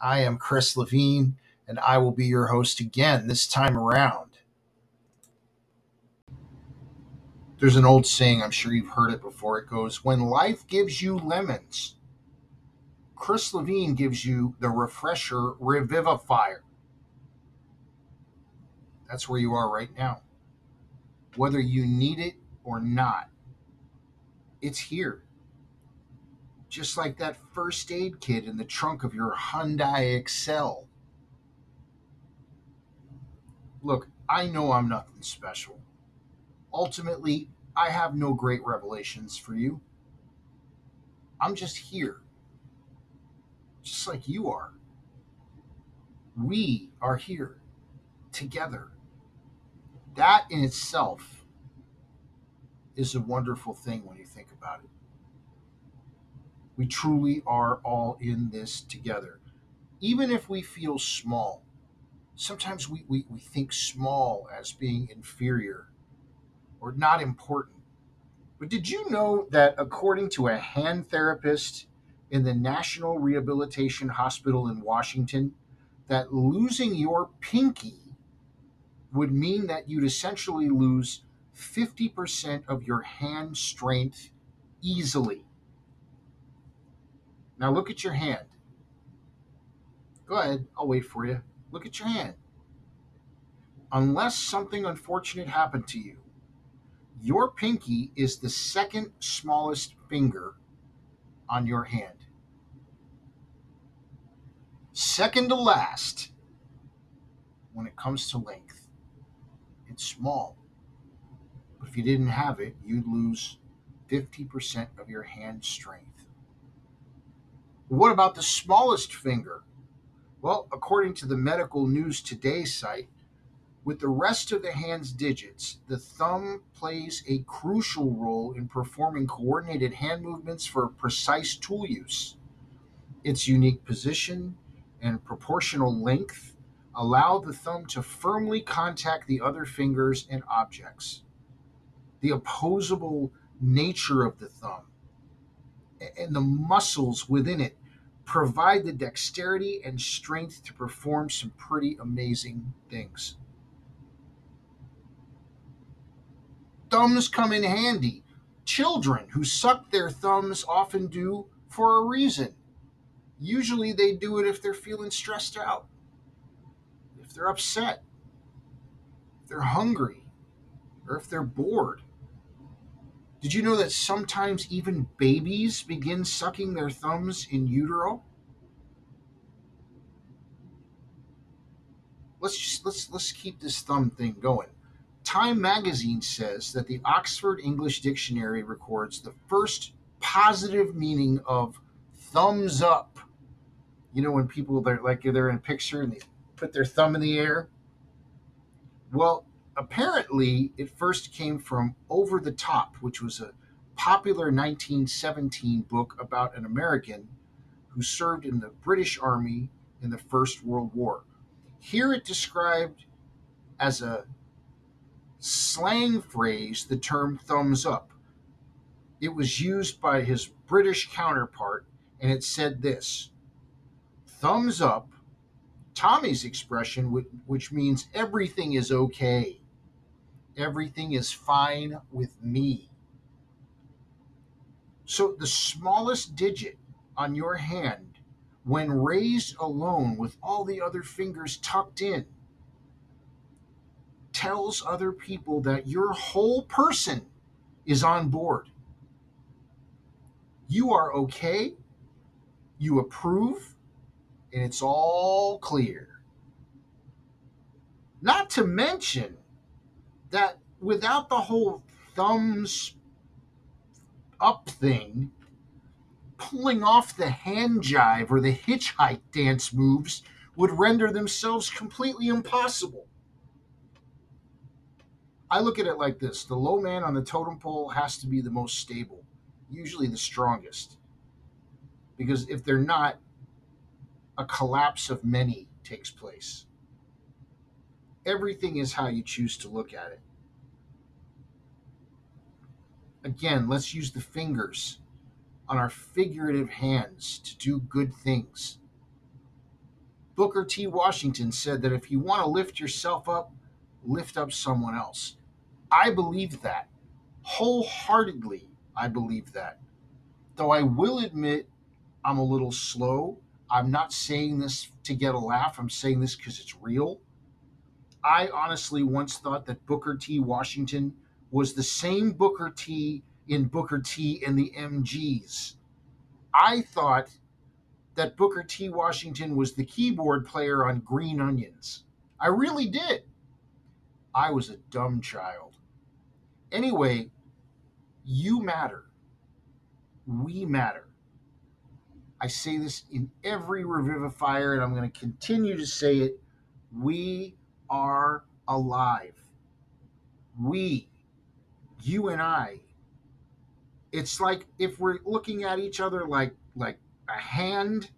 I am Chris Levine, and I will be your host again this time around. There's an old saying, I'm sure you've heard it before. It goes, When life gives you lemons, Chris Levine gives you the Refresher Revivifier. That's where you are right now. Whether you need it or not it's here. Just like that first aid kit in the trunk of your Hyundai Excel. Look, I know I'm nothing special. Ultimately, I have no great revelations for you. I'm just here, just like you are. We are here together. That in itself is a wonderful thing when you think about it. We truly are all in this together. Even if we feel small, sometimes we, we, we think small as being inferior or not important. But did you know that according to a hand therapist in the National Rehabilitation Hospital in Washington, that losing your pinky would mean that you'd essentially lose 50% of your hand strength easily. Now look at your hand. Go ahead, I'll wait for you. Look at your hand. Unless something unfortunate happened to you, your pinky is the second smallest finger on your hand. Second to last when it comes to length. It's small. But if you didn't have it, you'd lose 50% of your hand strength. What about the smallest finger? Well, according to the Medical News Today site, with the rest of the hand's digits, the thumb plays a crucial role in performing coordinated hand movements for precise tool use. Its unique position and proportional length allow the thumb to firmly contact the other fingers and objects the opposable nature of the thumb and the muscles within it provide the dexterity and strength to perform some pretty amazing things. Thumbs come in handy. Children who suck their thumbs often do for a reason. Usually they do it if they're feeling stressed out, if they're upset, if they're hungry, or if they're bored. Did you know that sometimes even babies begin sucking their thumbs in utero? Let's just let's let's keep this thumb thing going. Time magazine says that the Oxford English Dictionary records the first positive meaning of thumbs up. You know when people they're like they're in a picture and they put their thumb in the air. Well, apparently it first came from Over the Top, which was a popular 1917 book about an American who served in the British Army in the First World War. Here it described as a slang phrase the term thumbs up. It was used by his British counterpart, and it said this thumbs up, Tommy's expression, which means everything is okay everything is fine with me. So the smallest digit on your hand, when raised alone with all the other fingers tucked in, tells other people that your whole person is on board. You are okay, you approve, and it's all clear. Not to mention that without the whole thumbs up thing, pulling off the hand jive or the hitchhike dance moves would render themselves completely impossible. I look at it like this the low man on the totem pole has to be the most stable, usually the strongest. Because if they're not, a collapse of many takes place. Everything is how you choose to look at it. Again, let's use the fingers on our figurative hands to do good things. Booker T. Washington said that if you want to lift yourself up, lift up someone else. I believe that. Wholeheartedly, I believe that. Though I will admit I'm a little slow. I'm not saying this to get a laugh, I'm saying this because it's real. I honestly once thought that Booker T. Washington was the same Booker T in Booker T and the MGs. I thought that Booker T. Washington was the keyboard player on Green Onions. I really did. I was a dumb child. Anyway, you matter. We matter. I say this in every revivifier, and I'm going to continue to say it. We are alive. We, you and I. It's like if we're looking at each other like like a hand,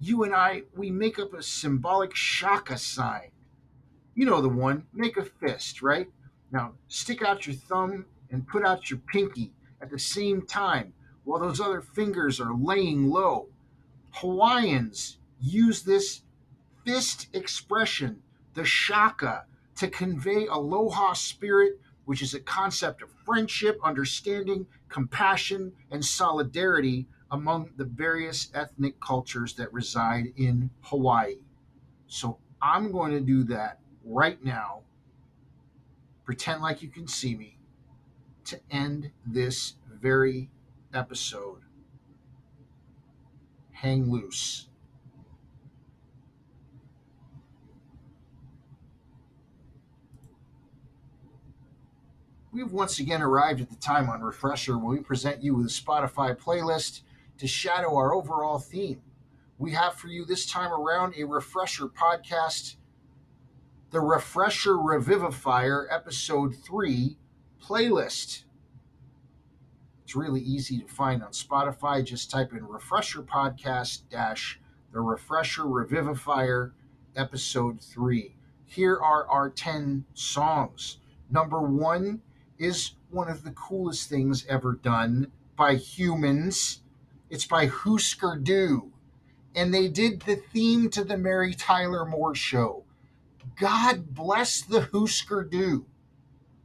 you and I, we make up a symbolic shaka sign. You know the one, make a fist, right? Now stick out your thumb and put out your pinky at the same time while those other fingers are laying low. Hawaiians use this fist expression, the shaka, to convey aloha spirit, which is a concept of friendship, understanding, compassion, and solidarity among the various ethnic cultures that reside in Hawaii. So I'm going to do that right now. Pretend like you can see me to end this very episode. Hang loose. We've once again arrived at the time on Refresher when we present you with a Spotify playlist to shadow our overall theme. We have for you this time around a Refresher podcast, the Refresher Revivifier Episode 3 playlist. It's really easy to find on Spotify. Just type in Refresher Podcast dash the Refresher Revivifier Episode 3. Here are our 10 songs. Number one is one of the coolest things ever done by humans. It's by Husker Du. And they did the theme to the Mary Tyler Moore show. God bless the Husker Du.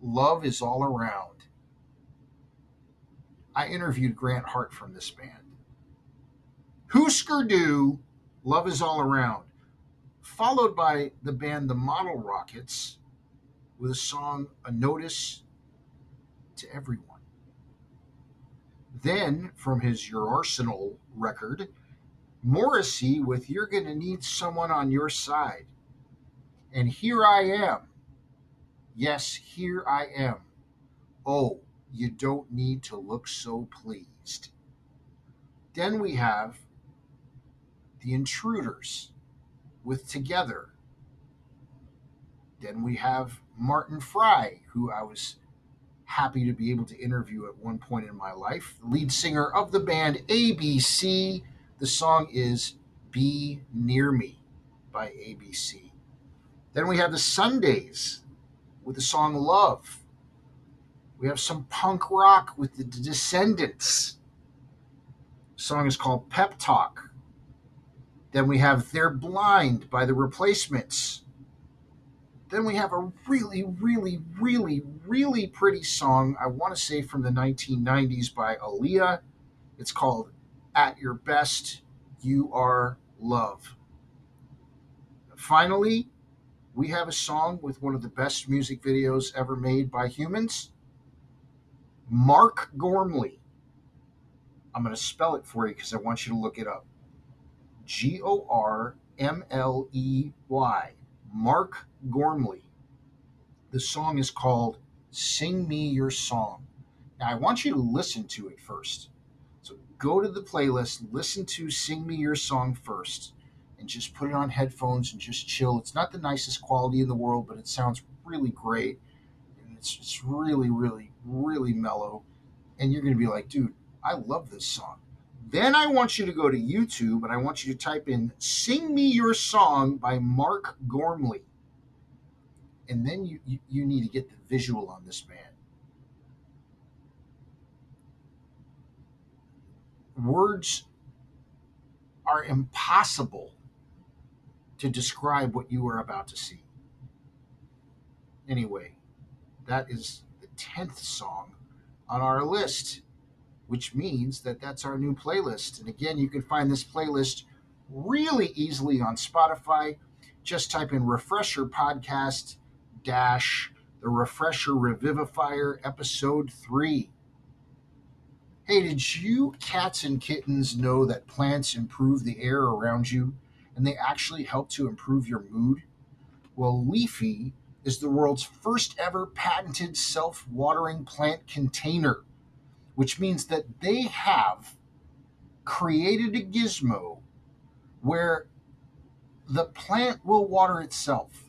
Love is all around. I interviewed Grant Hart from this band. Husker Du, Love is All Around, followed by the band The Model Rockets with a song, A Notice to Everyone. Then, from his Your Arsenal record, Morrissey with You're Gonna Need Someone on Your Side. And here I am. Yes, here I am. Oh, you don't need to look so pleased. Then we have the intruders with Together. Then we have Martin Fry, who I was happy to be able to interview at one point in my life, lead singer of the band ABC. The song is Be Near Me by ABC. Then we have the Sundays with the song Love we have some punk rock with the Descendents. The song is called Pep Talk. Then we have They're Blind by the Replacements. Then we have a really, really, really, really pretty song, I want to say from the 1990s by Aaliyah. It's called At Your Best, You Are Love. Finally, we have a song with one of the best music videos ever made by humans. Mark Gormley. I'm going to spell it for you because I want you to look it up. G O R M L E Y. Mark Gormley. The song is called Sing Me Your Song. Now, I want you to listen to it first. So go to the playlist, listen to Sing Me Your Song first. and just put it on headphones and just chill. It's not the nicest quality in the world, but it sounds really great. And it's, it's really, really, really mellow. And you're going to be like, dude, I love this song. Then I want you to go to YouTube and I want you to type in Sing Me Your Song by Mark Gormley. And then you, you, you need to get the visual on this man. Words are impossible to describe what you are about to see. Anyway, that is the 10th song on our list which means that that's our new playlist. And again, you can find this playlist really easily on Spotify. Just type in Refresher Podcast dash the Refresher Revivifier episode 3. Hey, did you cats and kittens know that plants improve the air around you and they actually help to improve your mood? Well, Leafy is the world's first ever patented self watering plant container which means that they have created a gizmo where the plant will water itself.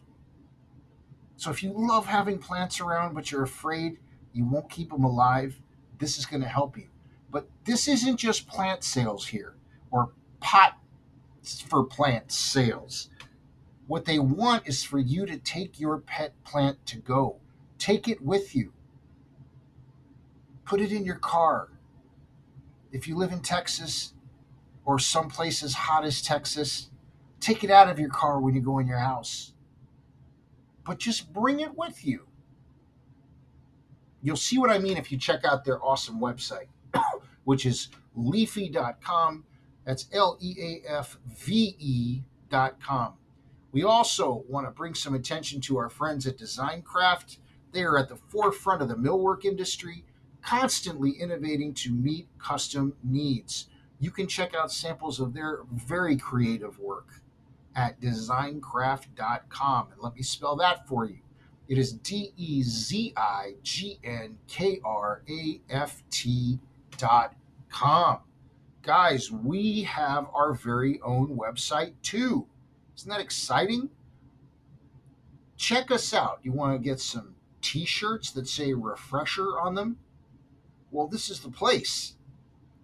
So if you love having plants around, but you're afraid you won't keep them alive, this is going to help you. But this isn't just plant sales here or pot for plant sales. What they want is for you to take your pet plant to go. Take it with you. Put it in your car. If you live in Texas or someplace as hot as Texas, take it out of your car when you go in your house. But just bring it with you. You'll see what I mean if you check out their awesome website, which is leafy.com. That's L E A F V E.com. We also want to bring some attention to our friends at Design Craft. They are at the forefront of the millwork industry constantly innovating to meet custom needs. You can check out samples of their very creative work at dezignkraft.com. And let me spell that for you. It is D E Z I G N K R A F T dot com. Guys, we have our very own website too. Isn't that exciting? Check us out. You want to get some t shirts that say refresher on them? Well, this is the place.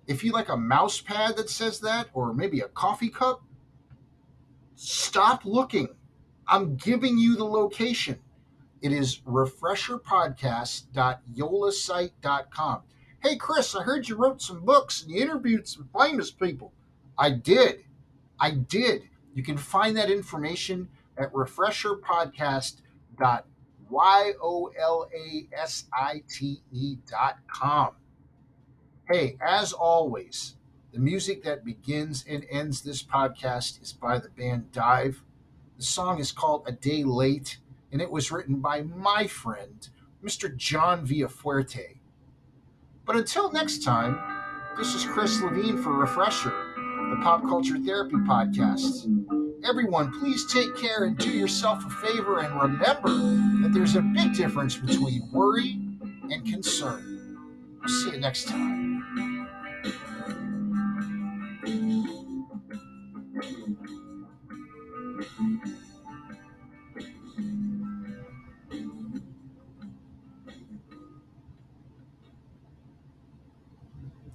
If you like a mouse pad that says that, or maybe a coffee cup, stop looking. I'm giving you the location. It is refresherpodcast.yolasite.com. Hey, Chris, I heard you wrote some books and you interviewed some famous people. I did. I did. You can find that information at refresherpodcast.yolasite.com Y O L A S I T E dot com. Hey, as always, the music that begins and ends this podcast is by the band Dive. The song is called A Day Late, and it was written by my friend, Mr. John Villafuerte. But until next time, this is Chris Levine for Refresher, the Pop Culture Therapy Podcast. Everyone, please take care and do yourself a favor and remember that there's a big difference between worry and concern. We'll see you next time.